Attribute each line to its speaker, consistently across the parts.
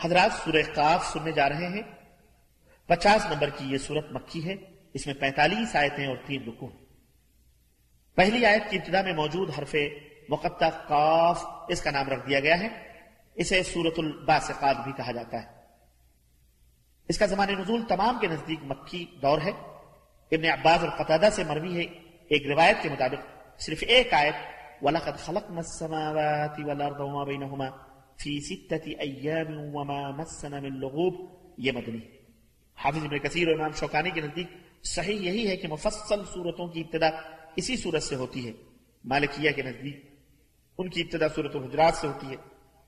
Speaker 1: حضرات سورہ قاف سننے جا رہے ہیں۔ پچاس نمبر کی یہ صورت مکی ہے۔ اس میں پینتالیس آیتیں اور تین رکن پہلی آیت کی ابتدا میں موجود حرف مقطع قاف اس کا نام رکھ دیا گیا ہے۔ اسے سورت الباسقات بھی کہا جاتا ہے۔ اس کا زمان نزول تمام کے نزدیک مکی دور ہے۔ ابن عباس اور قطادہ سے مروی ہے ایک روایت کے مطابق۔ صرف ایک آیت، وَلَقَدْ خَلَقْنَا السَّمَاوَاتِ وَالْأَرْضَ وَمَا بَيْنَهُمَا۔ فِي سِتَّةِ أَيَّامٍ وَمَا مَسَّنَا مِن لُغُوب، یہ مدنی۔ حافظ ابن کثیر اور امام شوکانی کے نزدیک صحیح یہی ہے کہ مفصل صورتوں کی ابتدا اسی صورت سے ہوتی ہے، مالکیہ کے نزدیک۔ ان کی ابتدا صورت الحجرات سے ہوتی ہے،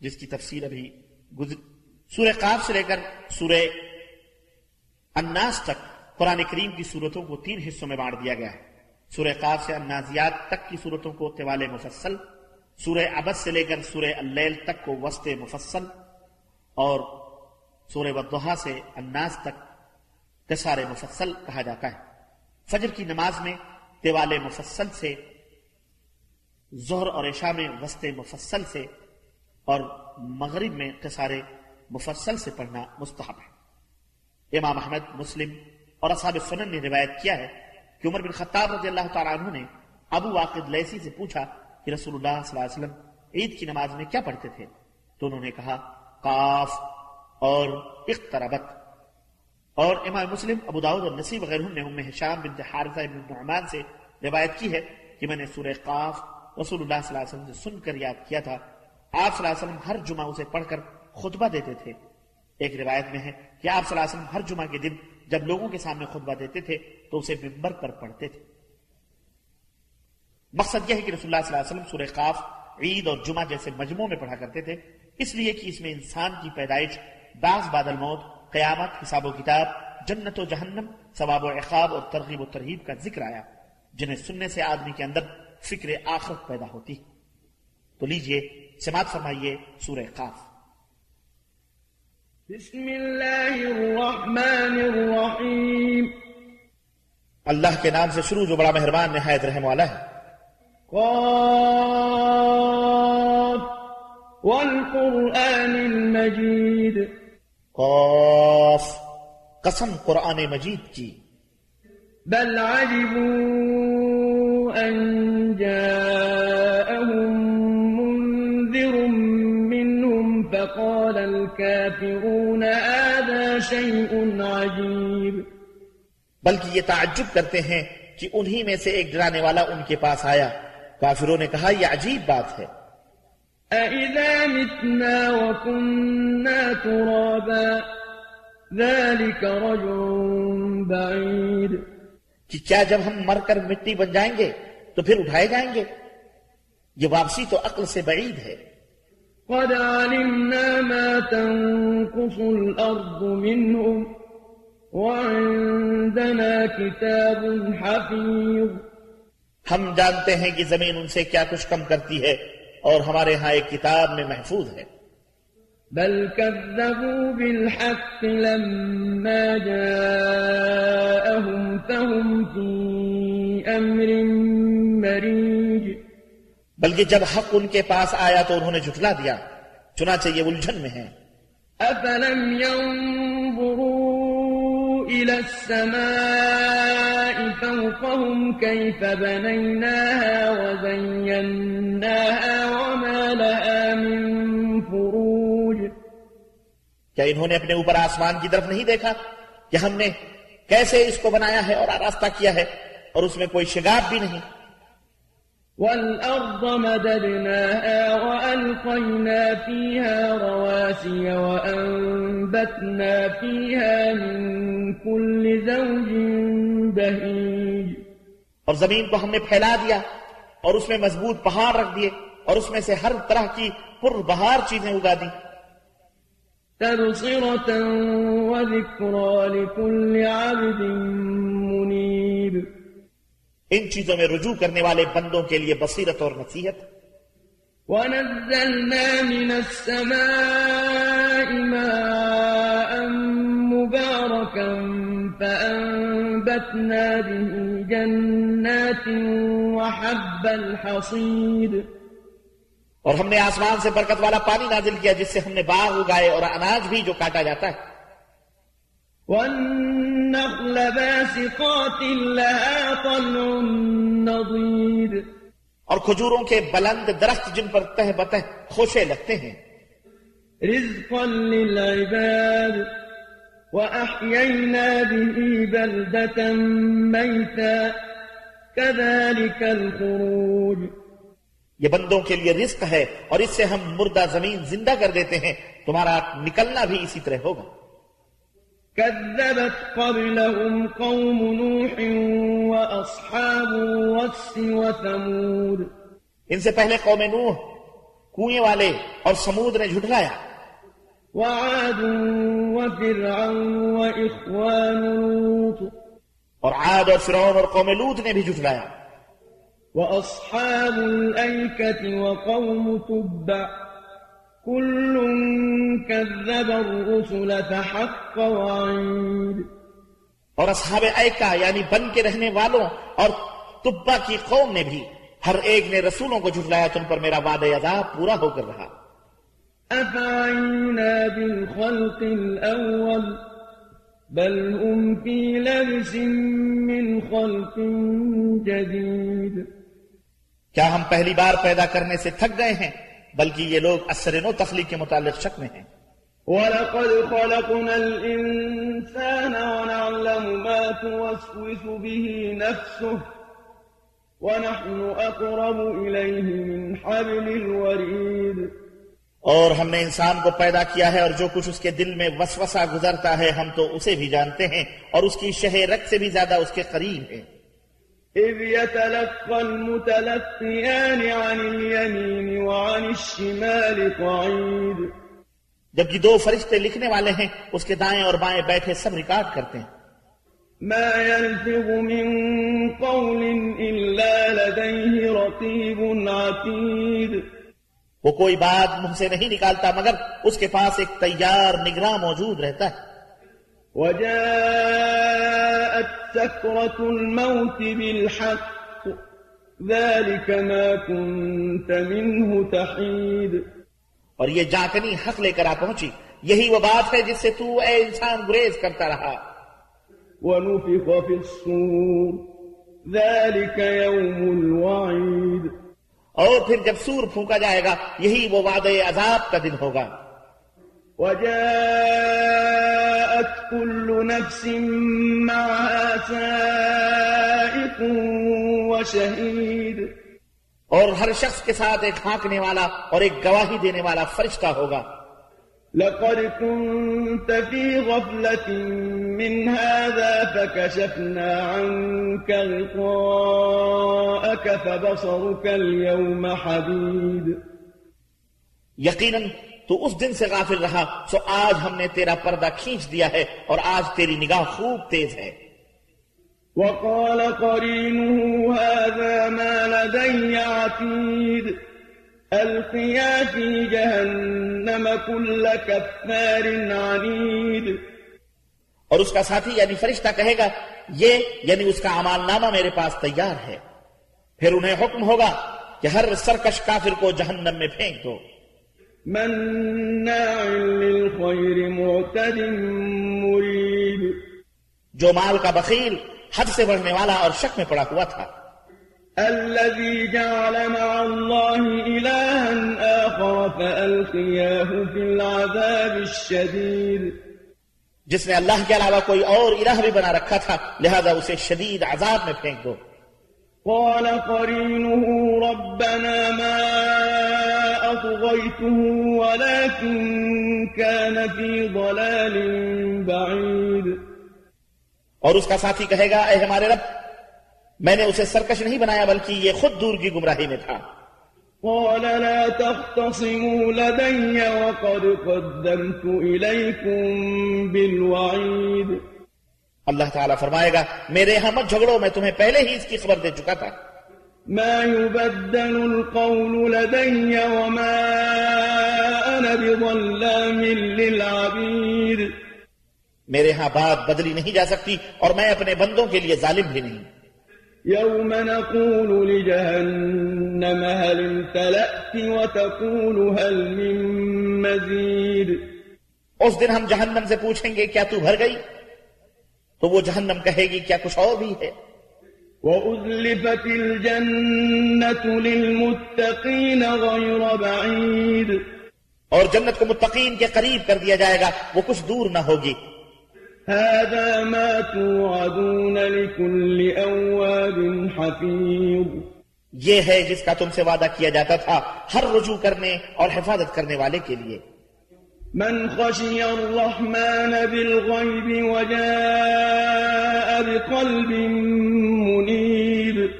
Speaker 1: جس کی تفصیل ابھی گزر، سورہ قاف سے لے کر سورہ الناس تک قرآن کریم کی صورتوں کو تین حصوں میں بانٹ دیا گیا ہے۔ سورہ قاف سے النازیات تک کی صورتوں کو طوال مفصل سورہ عبد سے لے کر سورہ اللیل تک کو وسط مفصل اور سورہ ودحا سے الناس تک قصار مفصل کہا جاتا ہے۔ فجر کی نماز میں طوال مفصل سے، ظہر اور عشاء میں وسط مفصل سے اور مغرب میں قصار مفصل سے پڑھنا مستحب ہے۔ امام احمد، مسلم اور اصحاب سنن نے روایت کیا ہے کہ عمر بن خطاب رضی اللہ تعالیٰ عنہ نے ابو واقد لیسی سے پوچھا کہ رسول اللہ صلی اللہ علیہ وسلم عید کی نماز میں کیا پڑھتے تھے؟ تو انہوں نے کہا، قاف اور اقتربت۔ اور امام مسلم، ابو داود اور نصیب وغیرہ نے ام حشام بنت حارثہ بن نعمان سے روایت کی ہے کہ میں نے سورہ قاف رسول اللہ صلی اللہ علیہ وسلم سے سن کر یاد کیا تھا۔ آپ صلی اللہ علیہ وسلم ہر جمعہ اسے پڑھ کر خطبہ دیتے تھے۔ ایک روایت میں ہے کہ آپ صلی اللہ علیہ وسلم ہر جمعہ کے دن جب لوگوں کے سامنے خطبہ دیتے تھے تو اسے ممبر پر پڑھتے تھے۔ مقصد یہ ہے کہ رسول اللہ صلی اللہ علیہ وسلم سورہ قاف عید اور جمعہ جیسے مجموع میں پڑھا کرتے تھے اس لیے کہ اس میں انسان کی پیدائش باز بادل موت قیامت حساب و کتاب جنت و جہنم ثواب و عقاب اور ترغیب و ترہیب کا ذکر آیا جنہیں سننے سے آدمی کے اندر فکر آخرت پیدا ہوتی۔ تو لیجیے سماعت فرمائیے سورہ قاف۔
Speaker 2: بسم اللہ الرحمن الرحیم۔
Speaker 1: اللہ کے نام سے شروع جو بڑا مہربان نہایت رحم والا ہے۔
Speaker 2: قاف والقرآن المجید
Speaker 1: قاف. قسم قرآن مجید کی.
Speaker 2: بل عجبوا أن جاءهم منذر منهم فقال الكافرون هذا شيء عجيب.
Speaker 1: بلکہ یہ تعجب کرتے ہیں کہ انہی میں سے ایک ڈرانے والا ان کے پاس آیا. کافروں نے کہا یہ عجیب بات ہے۔
Speaker 2: أَإِذَا مِتْنَا وَكُنَّا تُرَابًا ذَلِكَ رَجْعٌ بَعِيدٌ۔
Speaker 1: کہ کیا جب ہم مر کر مٹی بن جائیں گے تو پھر اٹھائے جائیں گے؟ یہ واپسی تو عقل سے بعید ہے۔
Speaker 2: قد علمنا ما تنقص الأرض منهم وعندنا كتاب حفيظ۔
Speaker 1: ہم جانتے ہیں کہ زمین ان سے کیا کچھ کم کرتی ہے اور ہمارے ہاں ایک کتاب میں محفوظ ہے۔
Speaker 2: بل كذبوا بالحق لما جاءهم فهم في أمر مريج۔
Speaker 1: بلکہ جب حق ان کے پاس آیا تو انہوں نے جھٹلا دیا چنانچہ یہ الجھن میں ہیں
Speaker 2: أفلم ينظروا إلى السماء فوقهم كيف بنيناها وزيناها وما لها من فروج.
Speaker 1: کیا انہوں نے اپنے اوپر آسمان کی طرف نہیں دیکھا کہ ہم نے کیسے اس کو بنایا ہے اور آراستہ کیا ہے اور اس میں کوئی شگاف بھی نہیں
Speaker 2: والأرض مددناها وألقينا فيها رواسي وأنبتنا فيها من كل زوج بهيج.
Speaker 1: اور زمین کو ہم نے پھیلا دیا اور اس میں مضبوط پہاڑ رکھ دیے اور اس میں سے ہر طرح کی پر بہار چیزیں اگا دی
Speaker 2: تبصرة وذكرى لكل عبد منيب.
Speaker 1: ان چیزوں میں رجوع کرنے والے بندوں کے لیے بصیرت اور نصیحت۔
Speaker 2: ونزلنا من السماء ماء فأنبتنا به جنات وحب الحصيد
Speaker 1: اور ہم نے آسمان سے برکت والا پانی نازل کیا جس سے ہم نے باغ اگائے اور اناج بھی جو کاٹا جاتا ہے۔
Speaker 2: والنخل باسقات لها طلع نضيد۔
Speaker 1: اور کھجوروں کے بلند درخت جن پر تہ بتہ خوشے لگتے ہیں۔
Speaker 2: رزقا للعباد۔ وأحيينا به بلدة ميتا كذلك الخروج
Speaker 1: یہ بندوں کے لیے رزق ہے اور اس سے ہم مردہ زمین زندہ کر دیتے ہیں تمہارا نکلنا بھی اسی طرح ہوگا۔
Speaker 2: كذبت قبلهم قوم نوح وأصحاب الرس وثمود
Speaker 1: ان سے پہلے قوم نوح کنویں والے اور سمود نے جھٹلایا۔
Speaker 2: وعاد وفرعون وإخوان لوط.
Speaker 1: اور عاد اور فرعون اور قوم لوط نے بھی جھٹلایا۔
Speaker 2: وأصحاب الأيكة وقوم تبع. كل كذب الرسل فحق وعيد.
Speaker 1: اور اصحاب ایکا یعنی بن کے رہنے والوں اور تبا کی قوم نے بھی ہر ایک نے رسولوں کو جھٹلایا تم پر میرا وعدہ عذاب پورا ہو کر رہا۔
Speaker 2: أفعينا بالخلق الأول؟ بل هم في لبس من خلق جديد.
Speaker 1: کیا ہم پہلی بار پیدا کرنے سے تھک گئے ہیں بلکہ یہ لوگ اثر نو تخلیق کے متعلق شک میں ہیں؟
Speaker 2: ولقد خلقنا الإنسان ونعلم ما توسوس به نفسه ونحن أقرب إليه من حبل الوريد.
Speaker 1: اور ہم نے انسان کو پیدا کیا ہے اور جو کچھ اس کے دل میں وسوسہ گزرتا ہے ہم تو اسے بھی جانتے ہیں اور اس کی شہ رگ سے بھی زیادہ اس کے قریب ہیں۔
Speaker 2: إذ يتلقى المتلقيان عن اليمين وعن الشمال قعيد
Speaker 1: جبکہ دو فرشتے لکھنے والے ہیں اس کے دائیں اور بائیں بیٹھے سب ریکارڈ کرتے ہیں۔
Speaker 2: ما يلفظ من قول إلا لديه رقيب عتيد
Speaker 1: وہ کوئی بات منہ سے نہیں نکالتا مگر اس کے پاس ایک تیار نگراں موجود رہتا ہے۔
Speaker 2: وجاءت سكرة الموت بالحق ذلك ما كنت منه تحيد
Speaker 1: اور یہ جاکنی حق لے کر آ پہنچی یہی وہ بات ہے جس سے تو اے انسان گریز کرتا رہا۔
Speaker 2: ونفخ في الصور ذلك يوم الوعيد
Speaker 1: اور پھر جب سور پھونکا جائے گا یہی وہ وعدے عذاب کا دن ہوگا۔
Speaker 2: وجاءت كل نفس معها سائق وشهيد۔
Speaker 1: اور ہر شخص کے ساتھ ایک ہانکنے والا اور ایک گواہی دینے والا فرشتہ ہوگا۔
Speaker 2: لقد كنت في غفلة من هذا فكشفنا عنك غطاءك فبصرك اليوم حديد.
Speaker 1: یقیناً تو اس دن سے غافل رہا سو آج ہم نے تیرا پردہ کھینچ دیا ہے اور آج تیری نگاہ خوب تیز ہے۔
Speaker 2: وقال قرينه هذا ما لدي عتيد. ألقيا في جهنم كل كفار عنيد.
Speaker 1: اور اس کا ساتھی یعنی فرشتہ کہے گا یہ یعنی اس کا عمال نامہ میرے پاس تیار ہے. پھر انہیں حکم ہوگا کہ ہر سرکش کافر کو جہنم میں پھینک دو۔
Speaker 2: مناع للخير معتد مريب
Speaker 1: جو مال کا بخیل حد سے بڑھنے والا اور شک میں پڑا ہوا تھا۔
Speaker 2: الذي جعل مع الله إلها آخر فألقياه في العذاب الشديد۔
Speaker 1: جس نے اللہ کے علاوہ کوئی اور الہ بھی بنا رکھا تھا لہذا اسے شدید عذاب میں پھینک دو۔
Speaker 2: قال قرينه ربنا ما أطغيته ولكن كان في ضلال بعيد۔
Speaker 1: اور اس کا ساتھی کہے گا اے ہمارے رب میں نے اسے سرکش نہیں بنایا بلکہ یہ خود دور کی گمراہی میں تھا۔
Speaker 2: قال لا تختصموا لدي وقد قدمت إليكم بالوعيد.
Speaker 1: اللہ تعالیٰ فرمائے گا میرے یہاں مت جھگڑو میں تمہیں پہلے ہی اس کی خبر دے چکا تھا۔
Speaker 2: ما يبدل القول لدي وما أنا بظلام للعبيد.
Speaker 1: میرے ہاں بات بدلی نہیں جا سکتی اور میں اپنے بندوں کے لیے ظالم بھی نہیں۔
Speaker 2: يوم نقول لجهنم هل امتلأت وتقول هل من مزيد؟
Speaker 1: اس دن ہم جہنم سے پوچھیں گے کیا تو بھر گئی؟ تو وہ جہنم کہے گی کیا کچھ اور بھی ہے؟
Speaker 2: وأزلفت الجنة للمتقين غير بعيد۔
Speaker 1: اور جنت کو متقین کے قریب کر دیا جائے گا وہ کچھ دور نہ ہوگی۔
Speaker 2: هذا ما توعدون لكل أواب حفيظ.
Speaker 1: یہ ہے جس کا تم سے وعدہ کیا جاتا تھا ہر رجوع کرنے اور حفاظت کرنے والے کے لیے۔
Speaker 2: من خشي الرحمن بالغيب وجاء بقلب منيب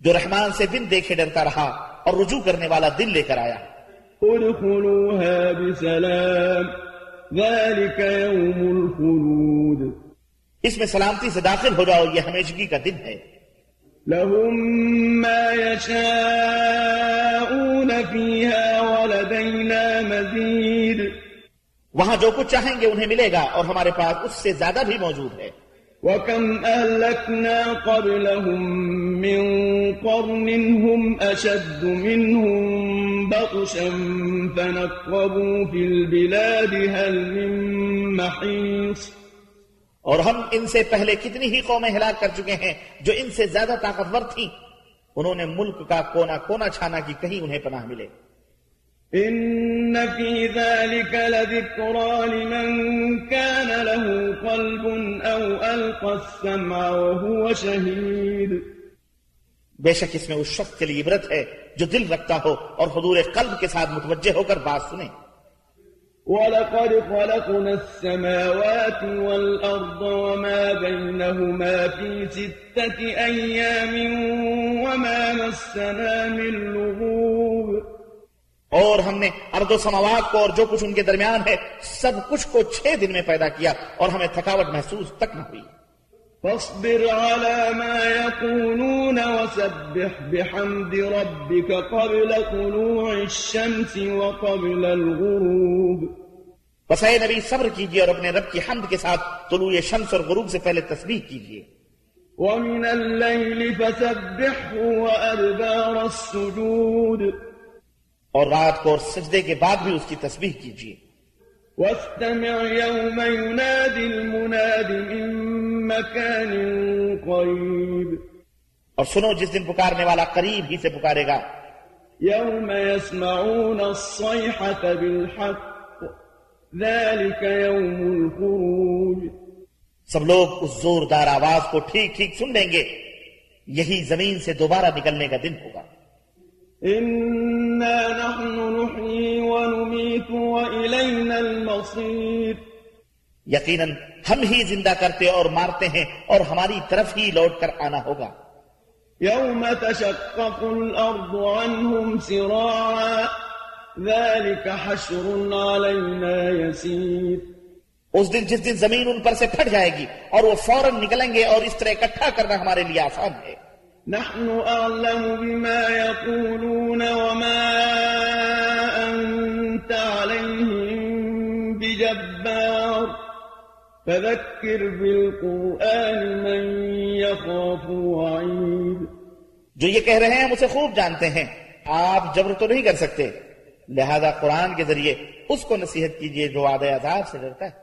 Speaker 1: جو رحمان سے دن دیکھے ڈرتا رہا اور رجوع کرنے والا دل لے کر آیا۔
Speaker 2: ادخلوها بسلام ذلك يوم الخلود.
Speaker 1: اس میں سلامتی سے داخل ہو جاؤ یہ ہمیشگی کا دن ہے۔
Speaker 2: لهم ما يشاءون فيها ولدينا مزيد.
Speaker 1: وہاں جو کچھ چاہیں گے انہیں ملے گا اور ہمارے پاس اس سے زیادہ بھی موجود ہے۔
Speaker 2: وكم أهلكنا قبلهم من قرن هم أشد منهم بطشا فنقبوا في البلاد هل من محيص
Speaker 1: اور ہم ان سے پہلے کتنی ہی قومیں ہلاک کر چکے ہیں جو ان سے زیادہ طاقتور تھیں۔ انہوں نے ملک کا کونا کونا چھانا کی کہیں انہیں پناہ ملے۔
Speaker 2: إن في ذلك لذكرى لمن كان له قلب أو ألقى السمع وهو شهيد۔
Speaker 1: بے شک اس میں اس شخص کے لیے عبرت ہے جو دل رکھتا ہو اور حضور قلب کے ساتھ متوجہ ہو کر بات سنے۔
Speaker 2: وَلَقَدْ خَلَقْنَا السَّمَاوَاتِ وَالْأَرْضَ وَمَا بَيْنَهُمَا فِي سِتَّةِ أَيَّامٍ وَمَا مَسَّنَا مِن لُغُوبٍ۔
Speaker 1: اور ہم نے ارض و سماوات کو اور جو کچھ ان کے درمیان ہے، سب کچھ کو چھ دن میں پیدا کیا اور ہمیں تھکاوٹ محسوس تک نہ ہوئی۔
Speaker 2: فاصبر على ما يقولون وسبح بحمد ربك قبل طلوع الشمس وقبل الغروب.
Speaker 1: بس اے نبی صبر کیجیے اور اپنے رب کی حمد کے ساتھ طلوع شمس اور غروب سے پہلے تسبیح کیجیے۔
Speaker 2: ومن الليل فسبحه وأدبار السجود.
Speaker 1: اور رات کو اور سجدے کے بعد بھی اس کی تسبیح کیجیے
Speaker 2: واستمع يوم ينادي المناد من مكان قريب.
Speaker 1: اور سنو جس دن پکارنے والا قریب ہی سے پکارے گا۔
Speaker 2: يوم يسمعون الصيحة بالحق ذلك يوم الخروج.
Speaker 1: سب لوگ اس زوردار آواز کو ٹھیک ٹھیک سن لیں گے۔ یہی زمین سے دوبارہ نکلنے کا دن ہوگا۔
Speaker 2: إنا نحن نحيي ونميت وإلينا المصير.
Speaker 1: یقیناً ہم ہی زندہ کرتے اور مارتے ہیں اور ہماری طرف ہی لوٹ کر آنا ہوگا۔
Speaker 2: يوم تشقق الأرض عنهم سراعا ذلك حشر علينا يسير
Speaker 1: اس دن جس دن زمین ان پر سے پھٹ جائے گی اور وہ فوراً نکلیں گے اور اس طرح اکٹھا کرنا ہمارے لیے آسان ہے۔
Speaker 2: نحن أعلم بما يقولون وما فذكر بالقرآن من يخاف وعيد۔
Speaker 1: جو یہ کہہ رہے ہیں ہم اسے خوب جانتے ہیں۔ آپ جبر تو نہیں کر سکتے۔ لہذا قرآن کے ذریعے اس کو نصیحت کیجیے جو عذاب سے ڈرتا ہے۔